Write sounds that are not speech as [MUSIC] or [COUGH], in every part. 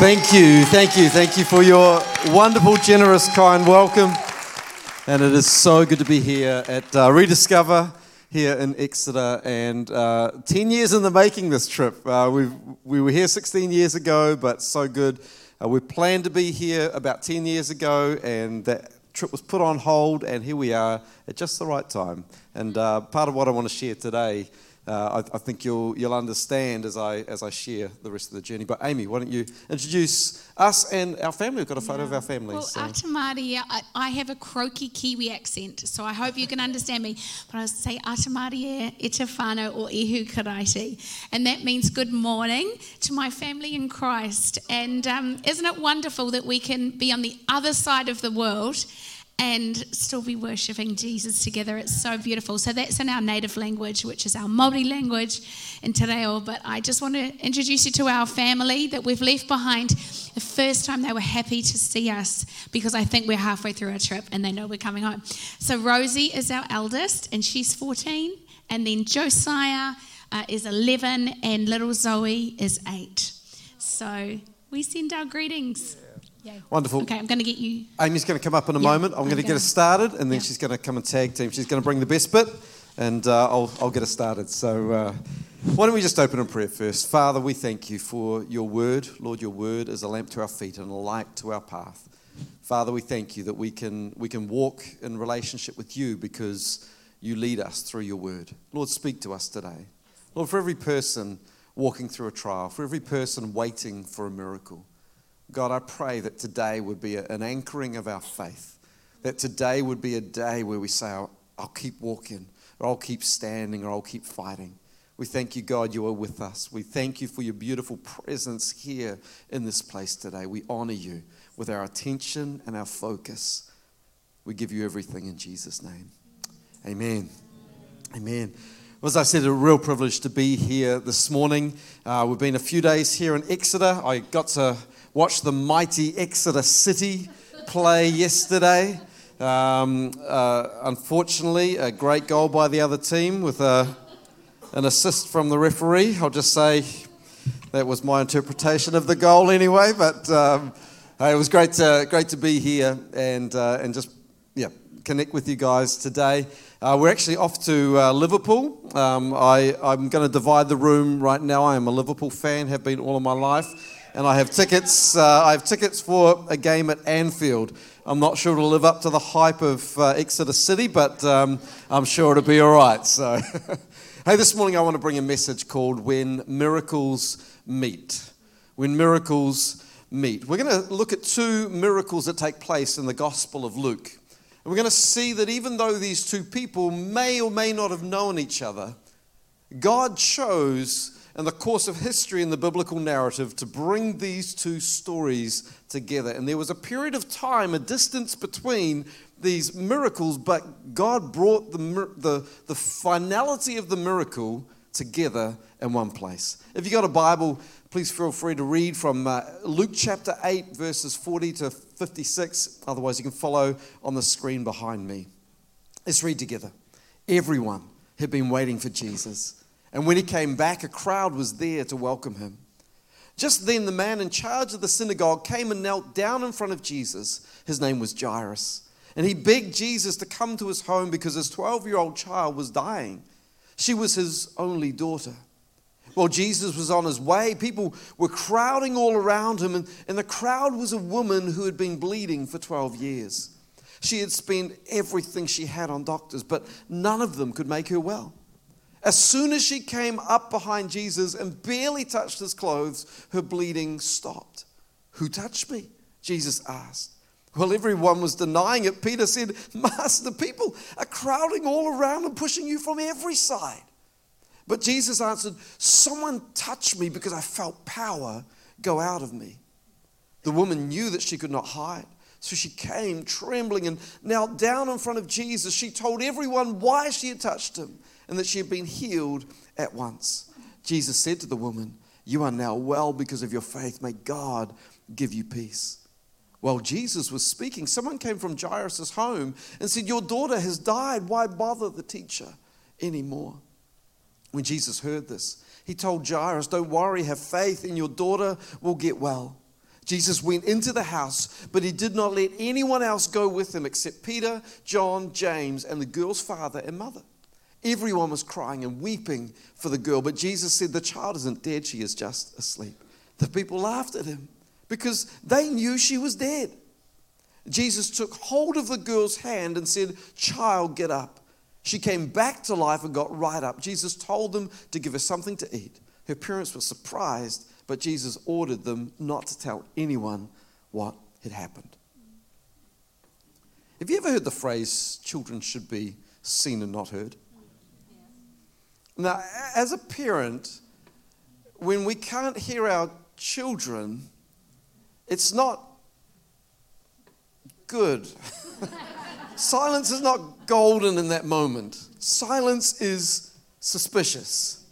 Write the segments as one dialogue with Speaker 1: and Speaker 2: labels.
Speaker 1: Thank you, thank you, thank you for your wonderful, generous, kind welcome. And it is so good to be here at uh, Rediscover here in Exeter. And uh, 10 years in the making this trip. Uh, we we were here 16 years ago, but so good. Uh, we planned to be here about 10 years ago, and that trip was put on hold, and here we are at just the right time. And uh, part of what I want to share today uh, I, I, think you'll, you'll understand as I, as I share the rest of the journey. But Amy, why don't you introduce us and our family? We've got a photo yeah. of our family.
Speaker 2: Well, so. Atamari, I, I, have a croaky Kiwi accent, so I hope you can understand me. But I say Atamari te whānau ihu karaiti. And that means good morning to my family in Christ. And um, isn't it wonderful that we can be on the other side of the world and still be worshipping Jesus together. It's so beautiful. So that's in our native language, which is our Māori language in Te Reo. But I just want to introduce you to our family that we've left behind. The first time they were happy to see us because I think we're halfway through our trip and they know we're coming home. So Rosie is our eldest and she's 14. And then Josiah uh, is 11 and little Zoe is 8. So we send our greetings. Yeah.
Speaker 1: Wonderful.
Speaker 2: Okay, I'm going to get you.
Speaker 1: Amy's going to come up in a yeah, moment. I'm going to get us started, and then yeah. she's going to come and tag team. She's going to bring the best bit, and uh, I'll, I'll get us started. So, uh, why don't we just open in prayer first? Father, we thank you for your word. Lord, your word is a lamp to our feet and a light to our path. Father, we thank you that we can, we can walk in relationship with you because you lead us through your word. Lord, speak to us today. Lord, for every person walking through a trial, for every person waiting for a miracle, God, I pray that today would be an anchoring of our faith, that today would be a day where we say, I'll, I'll keep walking, or I'll keep standing, or I'll keep fighting. We thank you, God, you are with us. We thank you for your beautiful presence here in this place today. We honor you with our attention and our focus. We give you everything in Jesus' name. Amen. Amen. As I said, a real privilege to be here this morning. Uh, we've been a few days here in Exeter. I got to watched the mighty Exeter City play yesterday. Um, uh, unfortunately, a great goal by the other team with a, an assist from the referee. I'll just say that was my interpretation of the goal anyway. But um, it was great to, great to be here and, uh, and just yeah, connect with you guys today. Uh, we're actually off to uh, Liverpool. Um, I, I'm going to divide the room right now. I am a Liverpool fan, have been all of my life and I have tickets. Uh, I have tickets for a game at Anfield. I'm not sure it'll live up to the hype of uh, Exeter City, but um, I'm sure it'll be all right. So, [LAUGHS] hey, this morning I want to bring a message called "When Miracles Meet." When miracles meet, we're going to look at two miracles that take place in the Gospel of Luke, and we're going to see that even though these two people may or may not have known each other, God chose in the course of history in the biblical narrative to bring these two stories together. And there was a period of time, a distance between these miracles, but God brought the, the, the finality of the miracle together in one place. If you've got a Bible, please feel free to read from uh, Luke chapter 8, verses 40 to 56. Otherwise, you can follow on the screen behind me. Let's read together. Everyone had been waiting for Jesus. And when he came back, a crowd was there to welcome him. Just then, the man in charge of the synagogue came and knelt down in front of Jesus. His name was Jairus. And he begged Jesus to come to his home because his 12 year old child was dying. She was his only daughter. While Jesus was on his way, people were crowding all around him, and, and the crowd was a woman who had been bleeding for 12 years. She had spent everything she had on doctors, but none of them could make her well. As soon as she came up behind Jesus and barely touched his clothes, her bleeding stopped. Who touched me? Jesus asked. Well, everyone was denying it. Peter said, Master, people are crowding all around and pushing you from every side. But Jesus answered, Someone touched me because I felt power go out of me. The woman knew that she could not hide. So she came trembling and knelt down in front of Jesus. She told everyone why she had touched him and that she had been healed at once. Jesus said to the woman, You are now well because of your faith. May God give you peace. While Jesus was speaking, someone came from Jairus' home and said, Your daughter has died. Why bother the teacher anymore? When Jesus heard this, he told Jairus, Don't worry, have faith, and your daughter will get well. Jesus went into the house, but he did not let anyone else go with him except Peter, John, James, and the girl's father and mother. Everyone was crying and weeping for the girl, but Jesus said, The child isn't dead, she is just asleep. The people laughed at him because they knew she was dead. Jesus took hold of the girl's hand and said, Child, get up. She came back to life and got right up. Jesus told them to give her something to eat. Her parents were surprised but Jesus ordered them not to tell anyone what had happened. Have you ever heard the phrase, children should be seen and not heard? Now, as a parent, when we can't hear our children, it's not good. [LAUGHS] Silence is not golden in that moment. Silence is suspicious.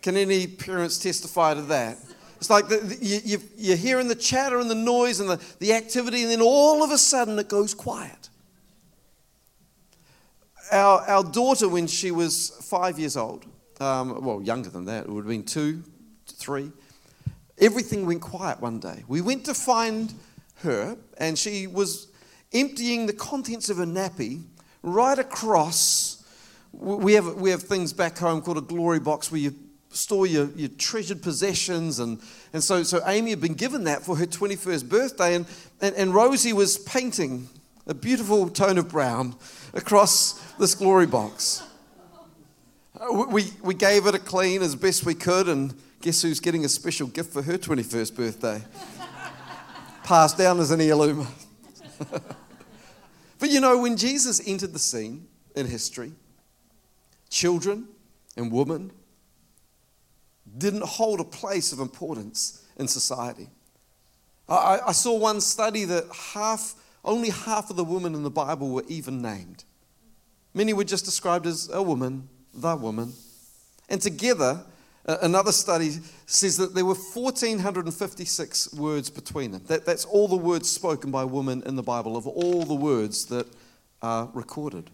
Speaker 1: Can any parents testify to that? It's like the, the, you, you're hearing the chatter and the noise and the, the activity, and then all of a sudden it goes quiet. Our, our daughter, when she was five years old, um, well, younger than that, it would have been two, three, everything went quiet one day. We went to find her, and she was emptying the contents of her nappy right across. We have, we have things back home called a glory box where you store your, your treasured possessions. And, and so, so Amy had been given that for her 21st birthday. And, and, and Rosie was painting a beautiful tone of brown across this glory box. Uh, we, we gave it a clean as best we could, and guess who's getting a special gift for her 21st birthday? Passed down as an heirloom. [LAUGHS] but you know, when Jesus entered the scene in history, children and women didn't hold a place of importance in society. I, I saw one study that half, only half of the women in the Bible were even named. Many were just described as a woman, the woman. And together, another study says that there were 1,456 words between them. That, that's all the words spoken by women in the Bible, of all the words that are recorded.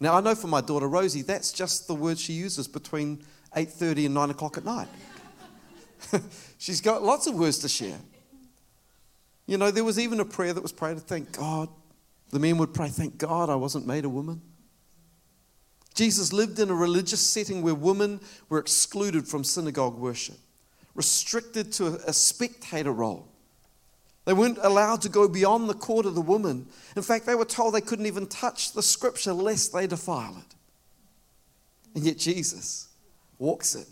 Speaker 1: Now, I know for my daughter Rosie, that's just the words she uses between 8.30 and 9 o'clock at night. [LAUGHS] She's got lots of words to share. You know, there was even a prayer that was prayed to thank God. The men would pray, thank God I wasn't made a woman. Jesus lived in a religious setting where women were excluded from synagogue worship, restricted to a spectator role. They weren't allowed to go beyond the court of the woman. In fact, they were told they couldn't even touch the scripture lest they defile it. And yet Jesus, walks in.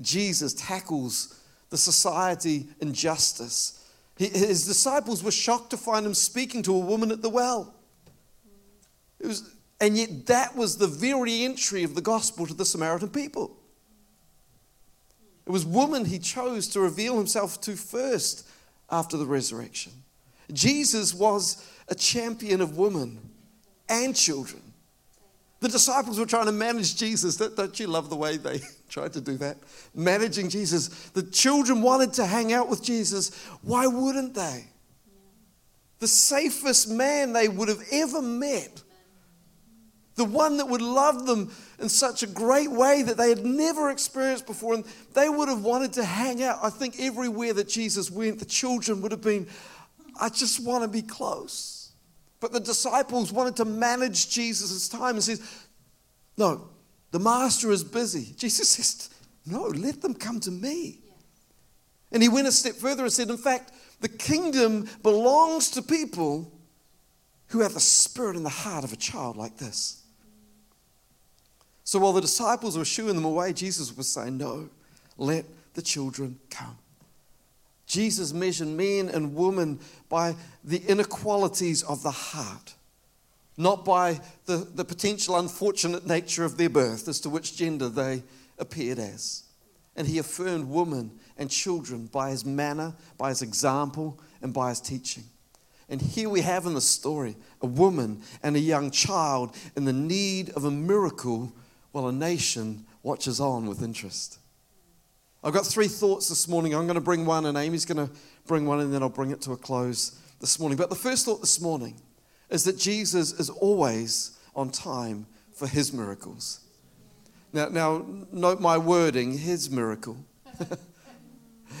Speaker 1: Jesus tackles the society injustice. His disciples were shocked to find him speaking to a woman at the well. It was, and yet, that was the very entry of the gospel to the Samaritan people. It was woman he chose to reveal himself to first after the resurrection. Jesus was a champion of women and children. The disciples were trying to manage Jesus. Don't you love the way they tried to do that? Managing Jesus. The children wanted to hang out with Jesus. Why wouldn't they? The safest man they would have ever met. The one that would love them in such a great way that they had never experienced before. And they would have wanted to hang out. I think everywhere that Jesus went, the children would have been, I just want to be close. But the disciples wanted to manage Jesus' time and says, No, the master is busy. Jesus says, No, let them come to me. And he went a step further and said, In fact, the kingdom belongs to people who have the spirit and the heart of a child like this. So while the disciples were shooing them away, Jesus was saying, No, let the children come. Jesus measured men and women by the inequalities of the heart, not by the, the potential unfortunate nature of their birth as to which gender they appeared as. And he affirmed women and children by his manner, by his example, and by his teaching. And here we have in the story a woman and a young child in the need of a miracle while a nation watches on with interest. I've got three thoughts this morning. I'm going to bring one, and Amy's going to bring one, and then I'll bring it to a close this morning. But the first thought this morning is that Jesus is always on time for his miracles. Now, now note my wording, his miracle. [LAUGHS]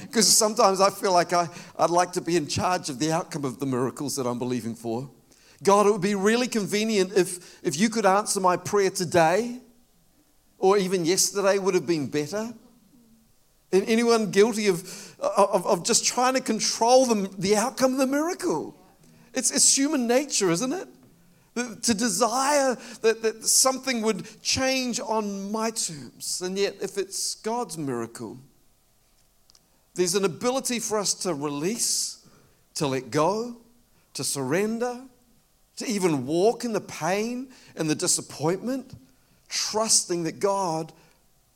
Speaker 1: Because sometimes I feel like I, I'd like to be in charge of the outcome of the miracles that I'm believing for. God, it would be really convenient if, if you could answer my prayer today or even yesterday would have been better. And anyone guilty of, of, of just trying to control the, the outcome of the miracle? It's, it's human nature, isn't it? To desire that, that something would change on my terms. And yet, if it's God's miracle, there's an ability for us to release, to let go, to surrender, to even walk in the pain and the disappointment, trusting that God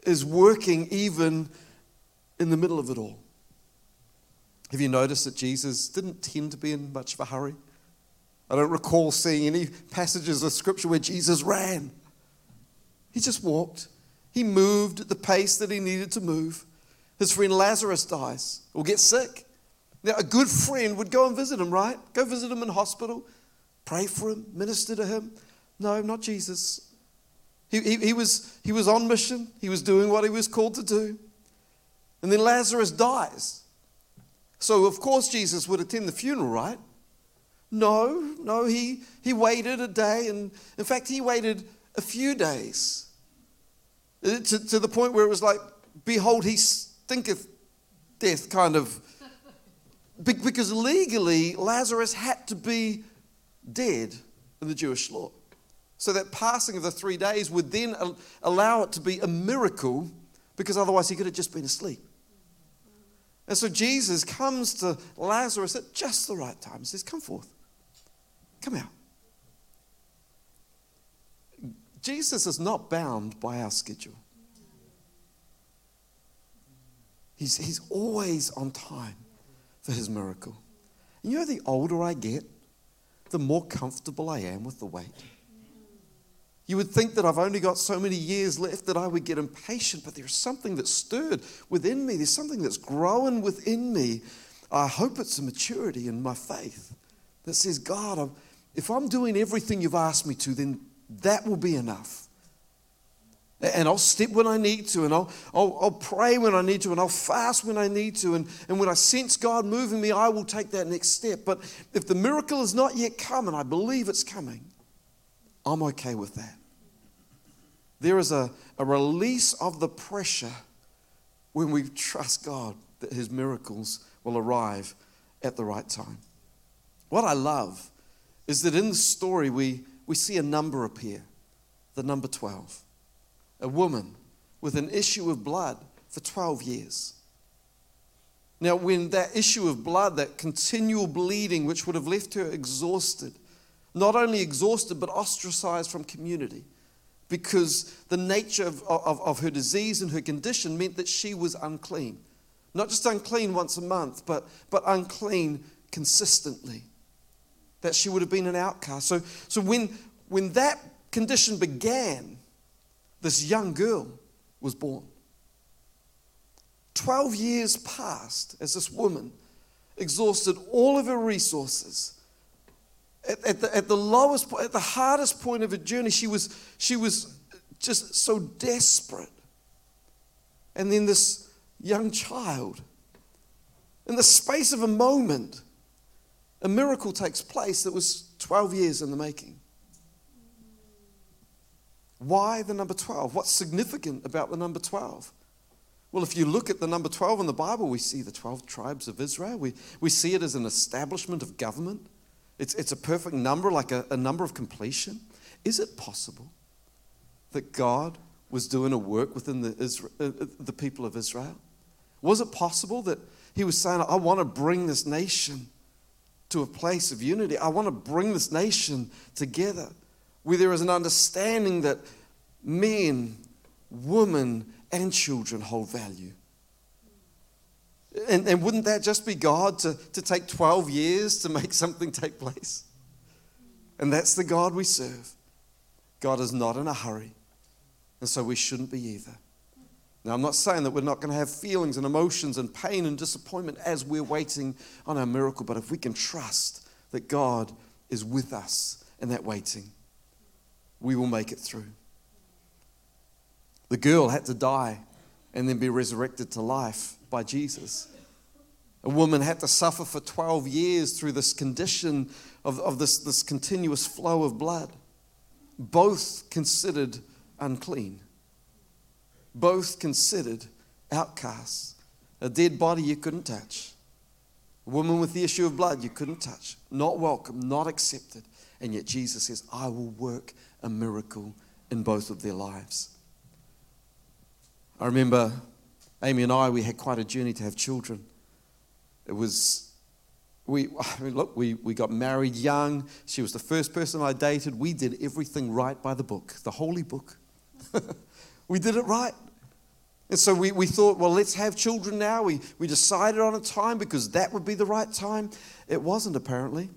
Speaker 1: is working even in the middle of it all. Have you noticed that Jesus didn't tend to be in much of a hurry? I don't recall seeing any passages of scripture where Jesus ran. He just walked. He moved at the pace that he needed to move. His friend Lazarus dies or gets sick. Now, a good friend would go and visit him, right? Go visit him in hospital, pray for him, minister to him. No, not Jesus. He, he, he, was, he was on mission, he was doing what he was called to do. And then Lazarus dies. So, of course, Jesus would attend the funeral, right? No, no, he, he waited a day, and in fact, he waited a few days uh, to, to the point where it was like, Behold, he stinketh death, kind of. [LAUGHS] Because legally, Lazarus had to be dead in the Jewish law. So that passing of the three days would then allow it to be a miracle because otherwise he could have just been asleep. And so Jesus comes to Lazarus at just the right time and says, Come forth. Come out. Jesus is not bound by our schedule. He's, he's always on time for his miracle. And you know, the older I get, the more comfortable I am with the wait. You would think that I've only got so many years left that I would get impatient, but there's something that's stirred within me. There's something that's growing within me. I hope it's a maturity in my faith that says, God, I'm, if I'm doing everything you've asked me to, then that will be enough. And I'll step when I need to, and I'll, I'll, I'll, pray when I need to, and I'll fast when I need to. And, and when I sense God moving me, I will take that next step. But if the miracle has not yet come, and I believe it's coming, I'm okay with that. There is a, a release of the pressure when we trust God that His miracles will arrive at the right time. What I love is that in the story we, we see a number appear the number 12. A woman with an issue of blood for 12 years. Now, when that issue of blood, that continual bleeding, which would have left her exhausted, not only exhausted, but ostracized from community, because the nature of, of, of her disease and her condition meant that she was unclean. Not just unclean once a month, but, but unclean consistently that she would have been an outcast. So, so when, when that condition began, this young girl was born. 12 years passed as this woman exhausted all of her resources. At, at, the, at the lowest, at the hardest point of her journey, she was, she was just so desperate. And then this young child, in the space of a moment, a miracle takes place that was 12 years in the making. Why the number 12? What's significant about the number 12? Well, if you look at the number 12 in the Bible, we see the 12 tribes of Israel. We, we see it as an establishment of government. It's, it's a perfect number, like a, a number of completion. Is it possible that God was doing a work within the, Israel, uh, uh, the people of Israel? Was it possible that He was saying, I want to bring this nation to a place of unity. I want to bring this nation together where there is an understanding that men, women, and children hold value. And, and wouldn't that just be God to, to take 12 years to make something take place? And that's the God we serve. God is not in a hurry, and so we shouldn't be either. Now, I'm not saying that we're not going to have feelings and emotions and pain and disappointment as we're waiting on our miracle, but if we can trust that God is with us in that waiting, we will make it through. The girl had to die and then be resurrected to life by Jesus. A woman had to suffer for 12 years through this condition of, of this, this continuous flow of blood. Both considered unclean, both considered outcasts. A dead body you couldn't touch, a woman with the issue of blood you couldn't touch, not welcome, not accepted. And yet Jesus says, I will work a miracle in both of their lives. I remember Amy and I, we had quite a journey to have children. It was, we, [LAUGHS] I mean, look, we, we got married young. She was the first person I dated. We did everything right by the book, the holy book. [LAUGHS] we did it right. And so we, we thought, well, let's have children now. We, we decided on a time because that would be the right time. It wasn't, apparently.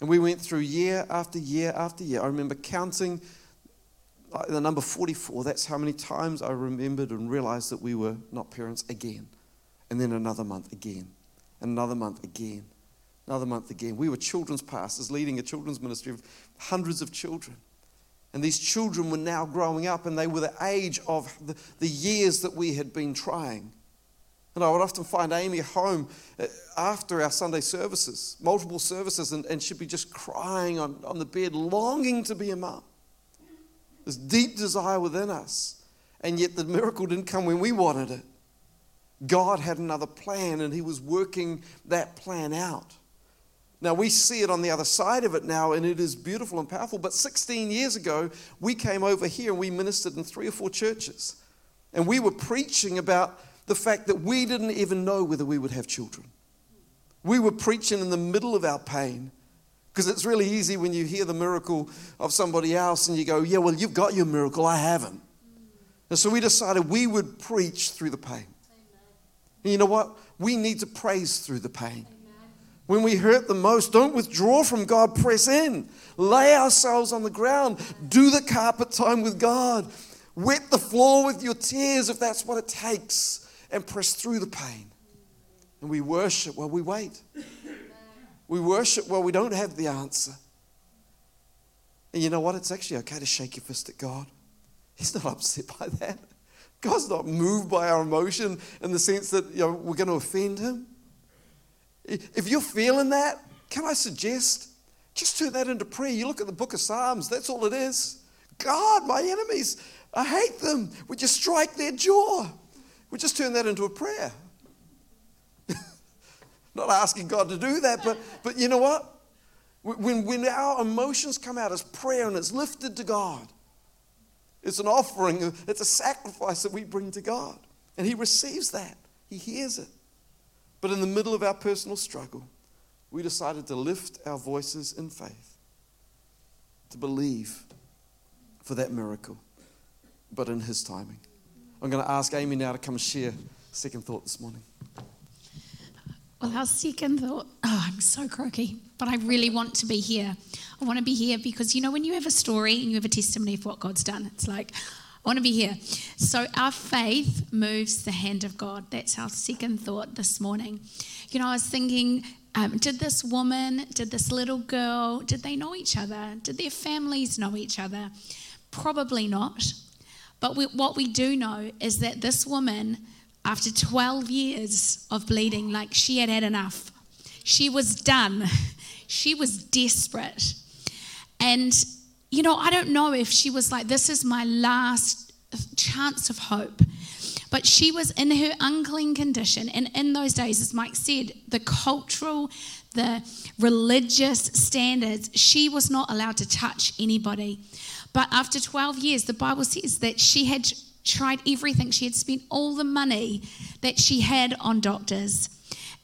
Speaker 1: And we went through year after year after year. I remember counting the number 44. That's how many times I remembered and realized that we were not parents again. And then another month again. Another month again. Another month again. We were children's pastors leading a children's ministry of hundreds of children. And these children were now growing up and they were the age of the, the years that we had been trying. And I would often find Amy home uh, after our Sunday services, multiple services, and, and she'd be just crying on, on the bed, longing to be a mum. This deep desire within us. And yet the miracle didn't come when we wanted it. God had another plan and He was working that plan out. Now, we see it on the other side of it now, and it is beautiful and powerful. But 16 years ago, we came over here and we ministered in three or four churches. And we were preaching about the fact that we didn't even know whether we would have children. We were preaching in the middle of our pain. Because it's really easy when you hear the miracle of somebody else and you go, Yeah, well, you've got your miracle, I haven't. And so we decided we would preach through the pain. And you know what? We need to praise through the pain. When we hurt the most, don't withdraw from God, press in. Lay ourselves on the ground. Do the carpet time with God. Wet the floor with your tears if that's what it takes. And press through the pain. And we worship while we wait. We worship while we don't have the answer. And you know what? It's actually okay to shake your fist at God. He's not upset by that. God's not moved by our emotion in the sense that you know, we're going to offend Him. If you're feeling that, can I suggest just turn that into prayer? You look at the book of Psalms, that's all it is. God, my enemies, I hate them. Would you strike their jaw? We just turn that into a prayer. [LAUGHS] Not asking God to do that, but, but you know what? When, when our emotions come out as prayer and it's lifted to God, it's an offering, it's a sacrifice that we bring to God. And He receives that, He hears it. But in the middle of our personal struggle, we decided to lift our voices in faith, to believe for that miracle, but in His timing. I'm going to ask Amy now to come share second thought this morning.
Speaker 2: Well, our second thought, oh, I'm so croaky, but I really want to be here. I want to be here because you know, when you have a story and you have a testimony of what God's done, it's like, I want to be here. So, our faith moves the hand of God. That's our second thought this morning. You know, I was thinking, um, did this woman, did this little girl, did they know each other? Did their families know each other? Probably not. But we, what we do know is that this woman, after 12 years of bleeding, like she had had enough, she was done, [LAUGHS] she was desperate. And you know, I don't know if she was like, this is my last chance of hope. But she was in her unclean condition. And in those days, as Mike said, the cultural, the religious standards, she was not allowed to touch anybody. But after 12 years, the Bible says that she had tried everything. She had spent all the money that she had on doctors,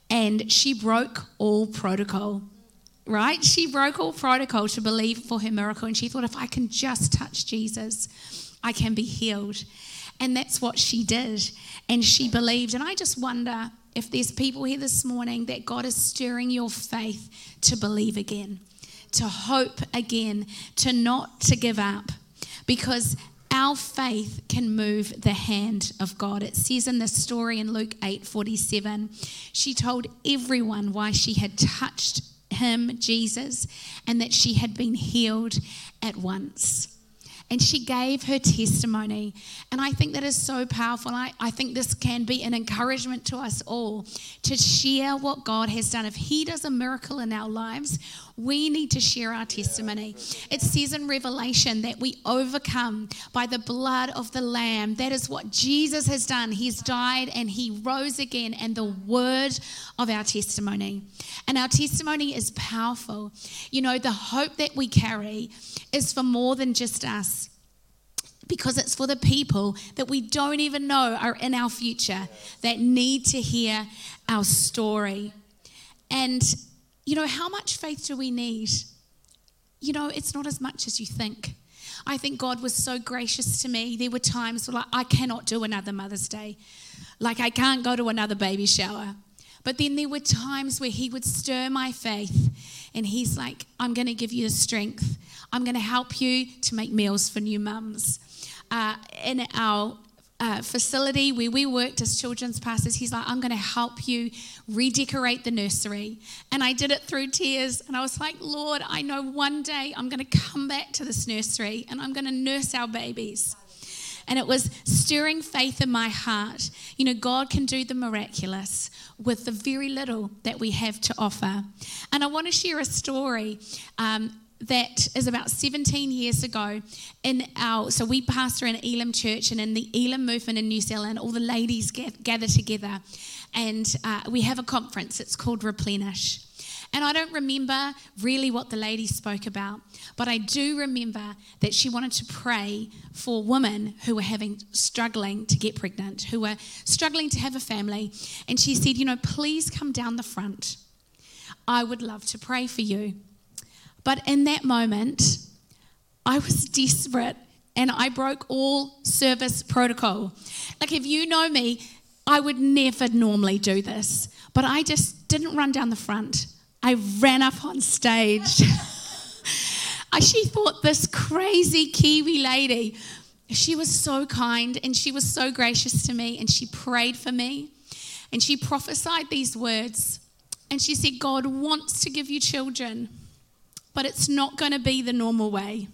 Speaker 2: and she broke all protocol right? She broke all protocol to believe for her miracle, and she thought, if I can just touch Jesus, I can be healed. And that's what she did. And she believed. And I just wonder if there's people here this morning that God is stirring your faith to believe again, to hope again, to not to give up. Because our faith can move the hand of God. It says in the story in Luke 8 47, she told everyone why she had touched him, Jesus, and that she had been healed at once. and she gave her testimony. And I think that is so powerful. I, I think this can be an encouragement to us all to share what God has done. If He does a miracle in our lives, we need to share our testimony. It says in Revelation that we overcome by the blood of the Lamb. That is what Jesus has done. He's died and He rose again, and the word of our testimony. And our testimony is powerful. You know, the hope that we carry is for more than just us because it's for the people that we don't even know are in our future that need to hear our story. And, you know, how much faith do we need? You know, it's not as much as you think. I think God was so gracious to me. There were times where like, I cannot do another Mother's Day. Like, I can't go to another baby shower. But then there were times where He would stir my faith and He's like, I'm going to give you the strength. I'm going to help you to make meals for new mums. Uh, in our uh, facility where we worked as children's pastors, he's like, I'm going to help you redecorate the nursery. And I did it through tears. And I was like, Lord, I know one day I'm going to come back to this nursery and I'm going to nurse our babies and it was stirring faith in my heart. You know, God can do the miraculous with the very little that we have to offer. And I want to share a story. Um, that is about 17 years ago in our so we pastor in Elim church and in the Elim movement in new zealand all the ladies get, gather together and uh, we have a conference it's called replenish and I don't remember really what the lady spoke about, but I do remember that she wanted to pray for women who were having struggling to get pregnant, who were struggling to have a family. And she said, You know, please come down the front. I would love to pray for you. But in that moment, I was [LAUGHS] desperate and I broke all service protocol. Like, if you know me, I would never normally do this, but I just didn't run down the front. I ran up on stage. [LAUGHS] she thought this crazy Kiwi lady, she was so kind and she was so gracious to me and she prayed for me and she prophesied these words. And she said, God wants to give you children, but it's not going to be the normal way.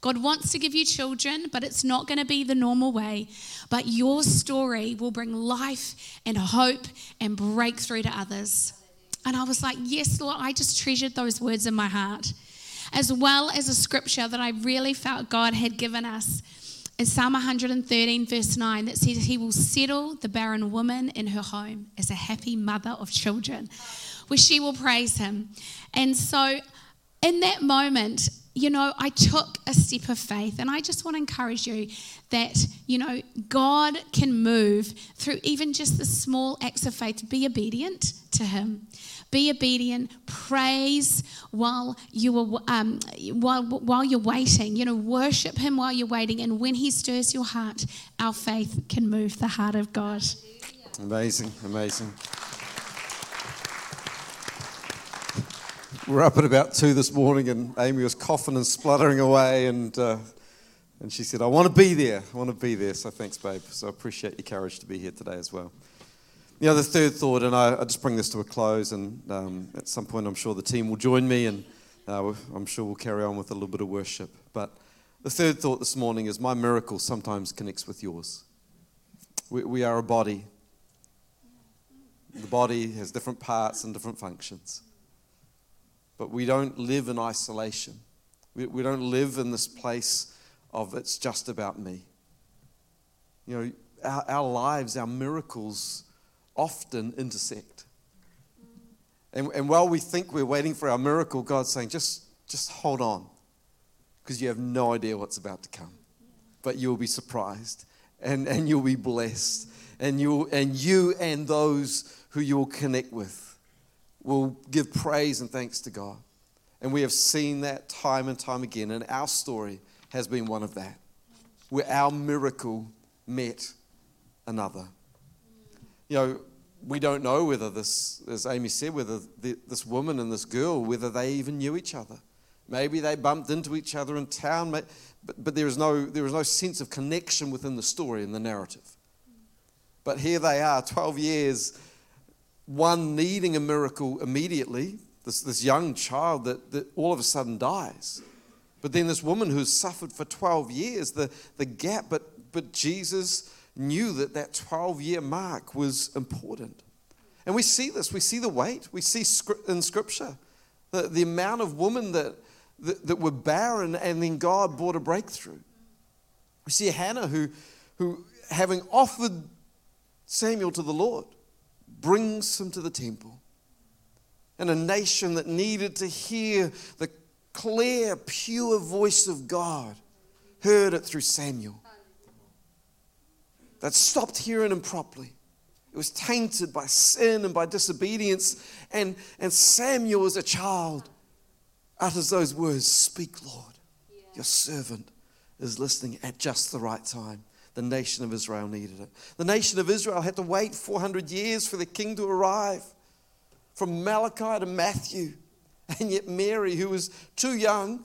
Speaker 2: God wants to give you children, but it's not going to be the normal way. But your story will bring life and hope and breakthrough to others. And I was like, Yes, Lord, I just treasured those words in my heart, as well as a scripture that I really felt God had given us. In Psalm 113, verse 9, that says, He will settle the barren woman in her home as a happy mother of children, where she will praise Him. And so, in that moment, you know, I took a step of faith, and I just want to encourage you that, you know, God can move through even just the small acts of faith. Be obedient to Him. Be obedient. Praise while you are um, while while you're waiting. You know, worship Him while you're waiting, and when He stirs your heart, our faith can move the heart of God.
Speaker 1: Amazing, amazing. We're up at about two this morning, and Amy was coughing and spluttering away, and uh, and she said, "I want to be there. I want to be there." So thanks, babe. So I appreciate your courage to be here today as well. You know, the third thought, and I, I just bring this to a close, and um, at some point, I'm sure the team will join me, and uh, I'm sure we'll carry on with a little bit of worship. But the third thought this morning is my miracle sometimes connects with yours. We, we are a body. The body has different parts and different functions. But we don't live in isolation. We, we don't live in this place of it's just about me. You know, our, our lives, our miracles often intersect. And, and while we think we're waiting for our miracle, God's saying, just, just hold on, because you have no idea what's about to come. But you'll be surprised, and, and you'll be blessed, and, you'll, and you and those who you will connect with will give praise and thanks to God. And we have seen that time and time again. And our story has been one of that, where our miracle met another. You know, we don't know whether this, as Amy said, whether the, this woman and this girl, whether they even knew each other. Maybe they bumped into each other in town, but, but there, is no, there is no sense of connection within the story and the narrative. But here they are, 12 years one needing a miracle immediately, this, this young child that, that all of a sudden dies. But then this woman who's suffered for 12 years, the, the gap, but, but Jesus knew that that 12 year mark was important. And we see this, we see the weight, we see in Scripture the, the amount of women that, that, that were barren and then God brought a breakthrough. We see Hannah who, who, having offered Samuel to the Lord, brings him to the temple. And a nation that needed to hear the clear, pure voice of God heard it through Samuel. That stopped hearing him properly. It was tainted by sin and by disobedience. And, and Samuel, as a child, utters those words Speak, Lord. Your servant is listening at just the right time. The nation of Israel needed it. The nation of Israel had to wait 400 years for the king to arrive. From Malachi to Matthew. And yet, Mary, who was too young,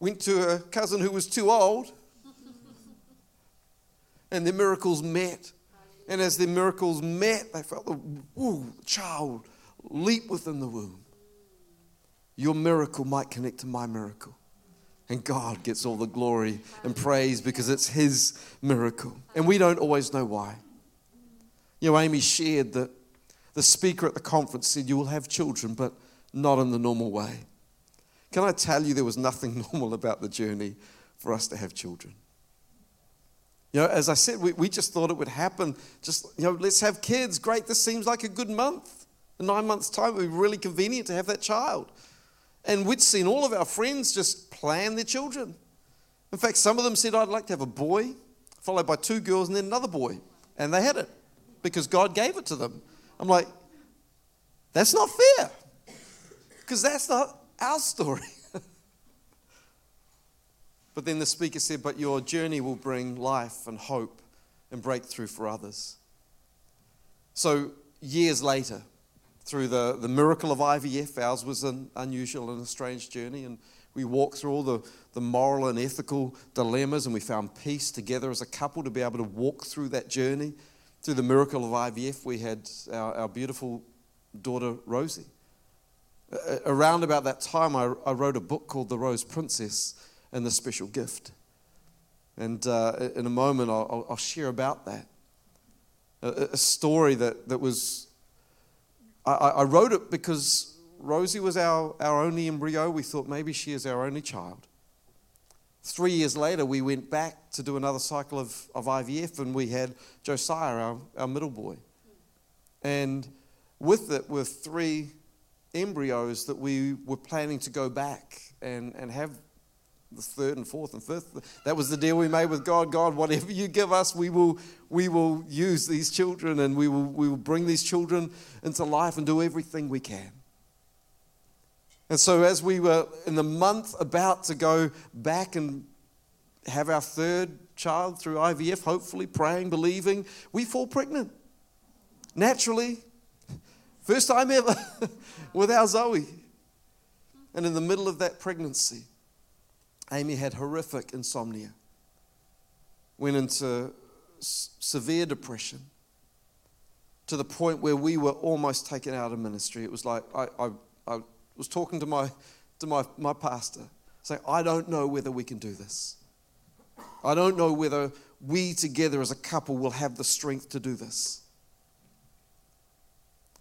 Speaker 1: went to her cousin who was too old. and the miracles met. And as the miracles met, they felt the woo, child leap within the womb. Your miracle might connect to my miracle. And God gets all the glory and praise because it's His miracle. And we don't always know why. You know, Amy shared that the speaker at the conference said, You will have children, but not in the normal way. Can I tell you, there was nothing [LAUGHS] normal about the journey for us to have children? You know, as I said, we, we just thought it would happen. Just, you know, let's have kids. Great, this seems like a good month. In nine months' time, it would be really convenient to have that child. And we'd seen all of our friends just plan their children. In fact, some of them said, I'd like to have a boy, followed by two girls, and then another boy. And they had it because God gave it to them. I'm like, that's not fair because that's not our story. [LAUGHS] but then the speaker said, But your journey will bring life and hope and breakthrough for others. So, years later, through the, the miracle of IVF. Ours was an unusual and a strange journey, and we walked through all the, the moral and ethical dilemmas, and we found peace together as a couple to be able to walk through that journey. Through the miracle of IVF, we had our, our beautiful daughter, Rosie. Around about that time, I, I wrote a book called The Rose Princess and the Special Gift. And uh, in a moment, I'll, I'll, share about that. A, a story that, that was I, I wrote it because Rosie was our, our only embryo. We thought maybe she is our only child. Three years later, we went back to do another cycle of, of IVF, and we had Josiah, our, our middle boy. And with it were three embryos that we were planning to go back and, and have the third and fourth and fifth. That was the deal we made with God. God, whatever you give us, we will, we will use these children and we will, we will bring these children into life and do everything we can. And so, as we were in the month about to go back and have our third child through IVF, hopefully praying, believing, we fall pregnant. Naturally, first time ever [LAUGHS] with our Zoe. And in the middle of that pregnancy, Amy had horrific insomnia, went into s- severe depression to the point where we were almost taken out of ministry. It was like I, I, I was talking to my, to my, my pastor, saying, I don't know whether we can do this. I don't know whether we together as a couple will have the strength to do this.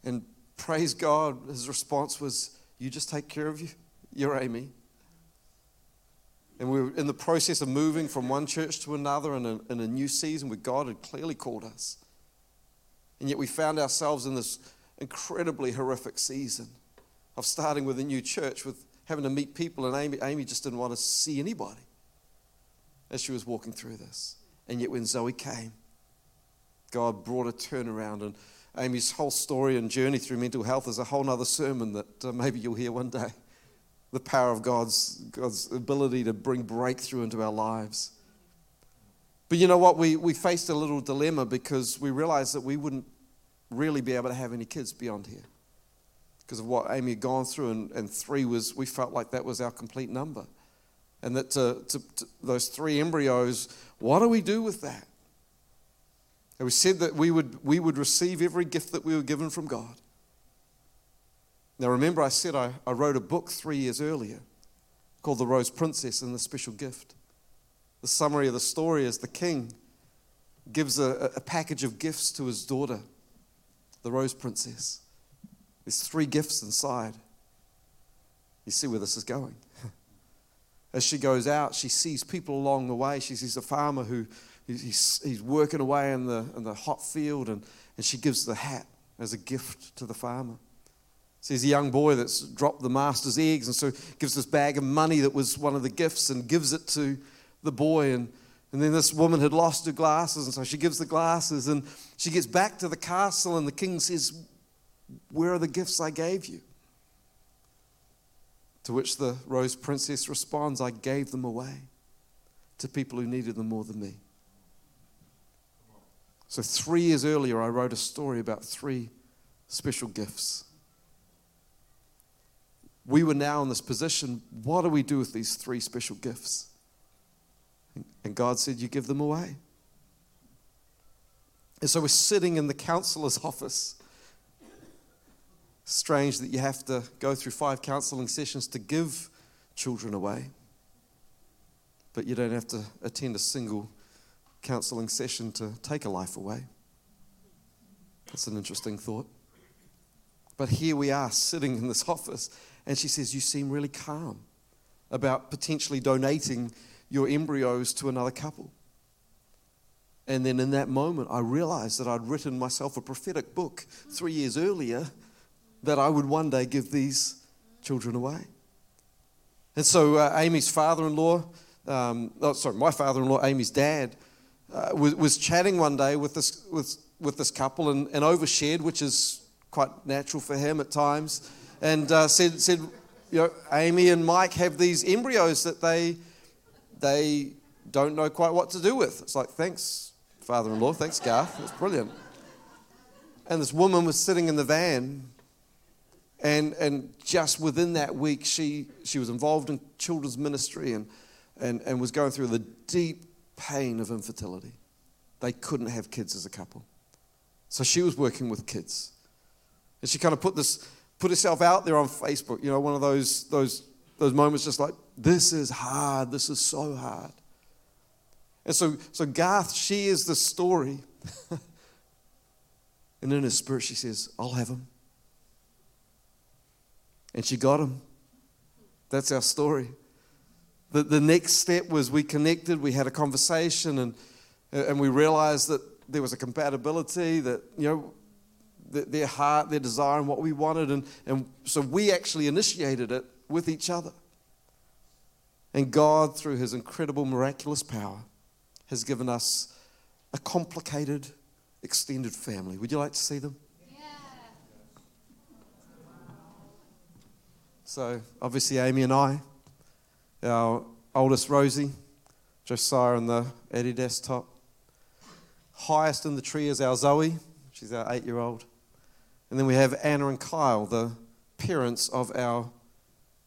Speaker 1: And praise God, his response was, You just take care of you. You're Amy. And we were in the process of moving from one church to another in a, in a new season where God had clearly called us. And yet we found ourselves in this incredibly horrific season of starting with a new church, with having to meet people, and Amy, Amy just didn't want to see anybody as she was walking through this. And yet when Zoe came, God brought a turnaround. And Amy's whole story and journey through mental health is a whole other sermon that uh, maybe you'll hear one day the power of God's, God's ability to bring breakthrough into our lives. But you know what? We, we faced a little dilemma because we realized that we wouldn't really be able to have any kids beyond here because of what Amy had gone through, and, and three was, we felt like that was our complete number. And that to, to, to those three embryos, what do we do with that? And we said that we would, we would receive every gift that we were given from God. Now, remember, I said I, I wrote a book three years earlier. called The Rose Princess and the Special Gift. The summary of the story is the king gives a, a package of gifts to his daughter, the Rose Princess. There's three gifts inside. You see where this is going. [LAUGHS] As she goes out, she sees people along the way. She sees a farmer who he's, he's working away in the, in the hot field, and, and she gives the hat as a gift to the farmer. Sees a young boy that's dropped the master's eggs, and so gives this bag of money that was one of the gifts and gives it to the boy. And, and then this woman had lost her glasses, and so she gives the glasses, and she gets back to the castle, and the king says, Where are the gifts I gave you? To which the rose princess responds, I gave them away to people who needed them more than me. So, three years earlier, I wrote a story about three special gifts. We were now in this position. What do we do with these three special gifts? And God said, You give them away. And so we're sitting in the counselor's office strange that you have to go through five counseling sessions to give children away, but you don't have to attend a single counseling session to take a life away. That's an interesting thought. But here we are sitting in this [LAUGHS] office, and she says, You seem really calm about potentially donating your embryos to another couple. And then in that moment, I realized that I'd written myself a prophetic book three years earlier that I would one day give these children away. And so uh, Amy's father in law, um, oh, sorry, my father in law, Amy's dad, uh, was, was chatting one day with this, with, with this couple and, and overshared, which is quite natural for him at times, and uh, said, said, you know, Amy and Mike have these embryos that they, they don't know quite what to do with. It's like, thanks, father in law, thanks, Garth, that's brilliant. And this woman was sitting in the van and, and just within that week, she, she was involved in children's ministry and, and, and was going through the deep pain of infertility. They couldn't have kids as a couple. So she was working with kids. And she kind of put, this, put herself out there on Facebook, you know, one of those, those, those moments just like, this is hard, this is so hard. And so, so Garth shares the story. [LAUGHS] and in her spirit, she says, I'll have him. And she got him. That's our story. The, the next step was we connected, we had a conversation, and, and we realized that there was a compatibility, that, you know, their heart, their desire, and what we wanted. And, and so we actually initiated it with each other. And God, through His incredible, miraculous power, has given us a complicated, extended family. Would you like to see them? Yeah. So, obviously, Amy and I, our oldest Rosie, Josiah on the Eddie desktop. Highest in the tree is our Zoe, she's our eight year old. And then we have Anna and Kyle, the parents of our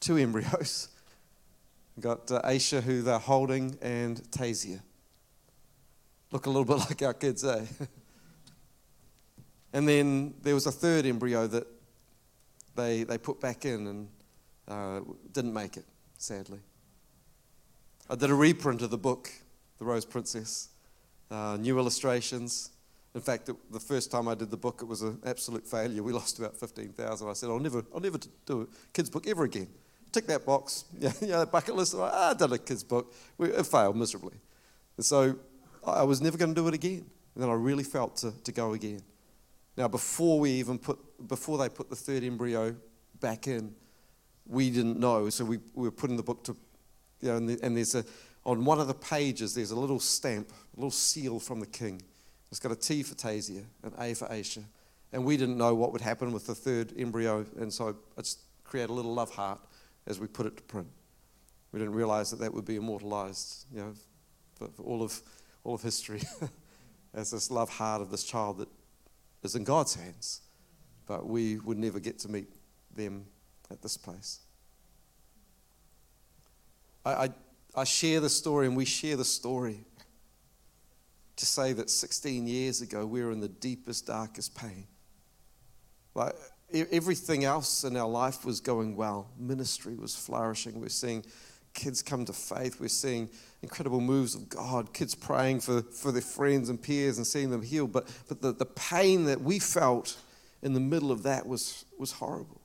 Speaker 1: two embryos. [LAUGHS] We've got uh, Aisha, who they're holding, and Tasia. Look a little bit [LAUGHS] like our kids, eh? [LAUGHS] and then there was a third embryo that they, they put back in, and uh, didn't make it, sadly. I did a reprint of the book, The Rose Princess, uh, new illustrations. In fact, it, the first time I did the book, it was an absolute failure. We lost about 15,000. I said, I'll never, I'll never do a kids' book ever again. Tick that box. [LAUGHS] Yeah, yeah bucket list. Ah, I did a kids' book. We, it failed miserably. And so I was never going to do it again. And then I really felt to, to go again. Now, before we even put, before they put the third embryo back in, we didn't know. So we, we were putting the book to, you know, and, the, and there's a, on one of the pages, there's a little stamp, a little seal from the king. It's got a T for Tasia, an A for Asia. And we didn't know what would happen with the third embryo, and so I just created a little love heart as we put it to print. We didn't realize that that would be immortalized, you know, for, for all, of, all of history [LAUGHS] as this love heart of this child that is in God's hands. But we would never get to meet them at this place. I, I, I share the story, and we share the story to say that 16 years ago we were in the deepest, darkest pain. Like everything else in our life was going well. Ministry was flourishing. We we're seeing kids come to faith. We're seeing incredible moves of God, kids praying for, for their friends and peers and seeing them healed. But, but the, the pain that we felt in the middle of that was, was horrible.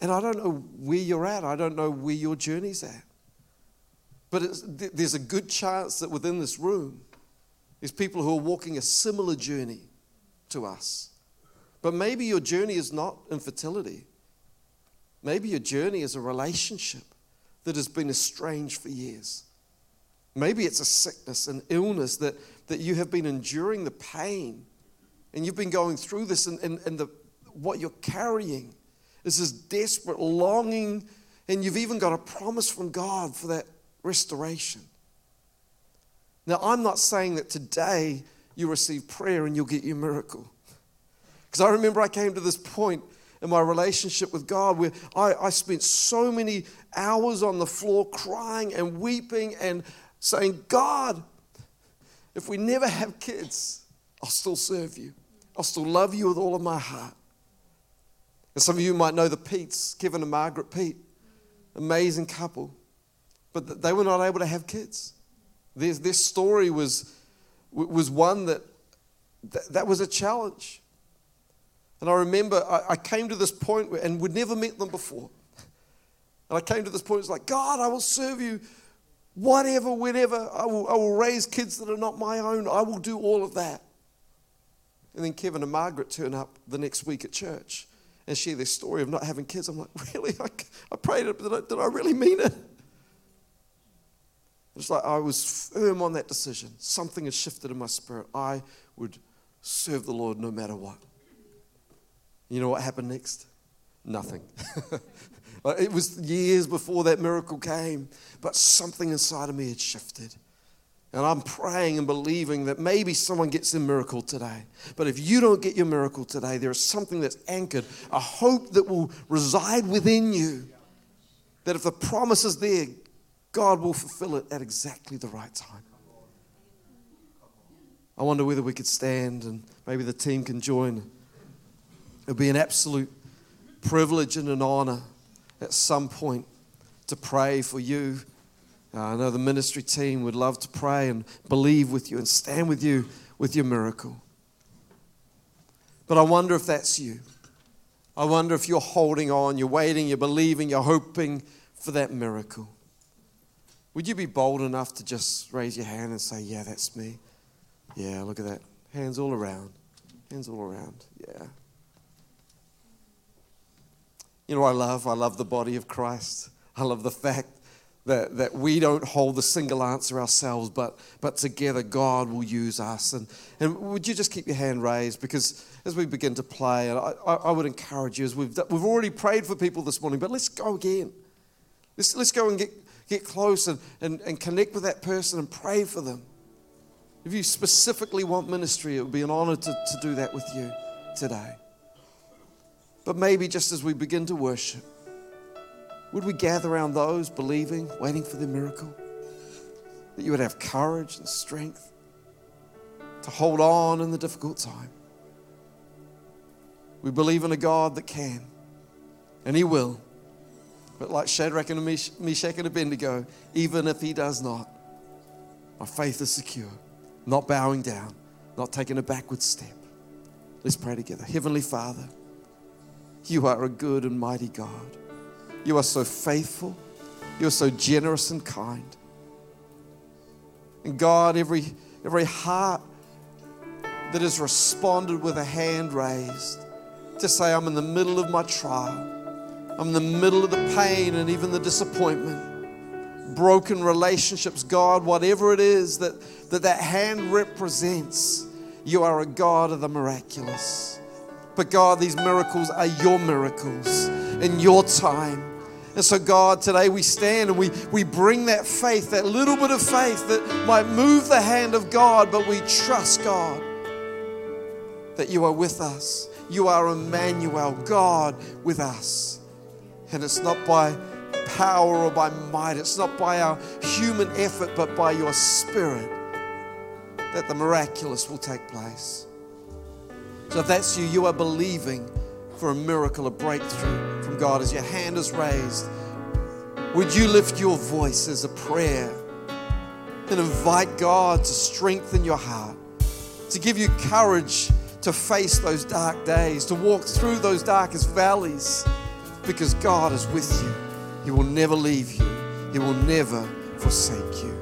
Speaker 1: And I don't know where you're at, I don't know where your journey's at. But there's a good chance that within this room, there's people who are walking a similar journey to us. But maybe your journey is not infertility. Maybe your journey is a relationship that has been estranged for years. Maybe it's a sickness, an illness that, that you have been enduring the pain and you've been going through this, and, and, and the, what you're carrying is this desperate longing, and you've even got a promise from God for that restoration. Now, I'm not saying that today you receive prayer and you'll get your miracle. Because I remember I came to this point in my relationship with God where I, I spent so many hours on the floor crying and weeping and saying, God, if we never have kids, I'll still serve you. I'll still love you with all of my heart. And some of you might know the Peets, Kevin and Margaret Peet, amazing couple, but they were not able to have kids. Their, their story was, was one that, that, that was a challenge. And I remember I, I came to this point where, and would never met them before. And I came to this point, it's like, God, I will serve you whatever, whenever. I will, I will raise kids that are not my own. I will do all of that. And then Kevin and Margaret turn up the next week at church and share their story of not having kids. I'm like, [LAUGHS] really? I, I prayed it, but did I, did I really mean it? It's like I was firm on that decision. Something has shifted in my spirit. I would serve the Lord no matter what. You know what happened next? Nothing. [LAUGHS] it was years before that miracle came, but something inside of me had shifted. And I'm praying and believing that maybe someone gets a miracle today. But if you don't get your miracle today, there is something that's anchored, a hope that will reside within you. That if the promise is there, God will fulfill it at exactly the right time. I wonder whether we could stand and maybe the team can join. It would be an absolute privilege and an honor at some point to pray for you. Uh, I know the ministry team would love to pray and believe with you and stand with you with your miracle. But I wonder if that's you. I wonder if you're holding on, you're waiting, you're believing, you're hoping for that miracle. Would you be bold enough to just raise your hand and say, Yeah, that's me? Yeah, look at that. Hands all around. Hands all around. Yeah. You know, I love, I love the body of Christ. I love the fact that, that we don't hold the single answer ourselves, but, but together God will use us. And, and would you just keep your hand raised? Because as we begin to play, and I, I would encourage you, as we've, we've already prayed for people this morning, but let's go again. Let's, let's go and get, get close and, and, and connect with that person and pray for them. If you specifically want ministry, it would be an honor to, to do that with you today. But maybe just as we begin to worship, would we gather around those believing, waiting for the miracle? That you would have courage and strength to hold on in the difficult time. We believe in a God that can, and He will. But like Shadrach and Meshach and Abednego, even if He does not, our faith is secure, not bowing down, not taking a backward step. Let's pray together. Heavenly Father, you are a good and mighty God. You are so faithful. You are so generous and kind. And God, every, every heart that has responded with a hand raised to say, I'm in the middle of my trial, I'm in the middle of the pain and even the disappointment, broken relationships, God, whatever it is that that, that hand represents, you are a God of the miraculous. But God, these miracles are your miracles in your time. And so, God, today we stand and we, we bring that faith, that little bit of faith that might move the hand of God, but we trust, God, that you are with us. You are Emmanuel, God with us. And it's not by power or by might, it's not by our human effort, but by your spirit that the miraculous will take place. So if that's you, you are believing for a miracle, a breakthrough from God as your hand is raised. would you lift your voice as a prayer and invite God to strengthen your heart, to give you courage to face those dark days, to walk through those darkest valleys, because God is with you. He will never leave you, He will never forsake you.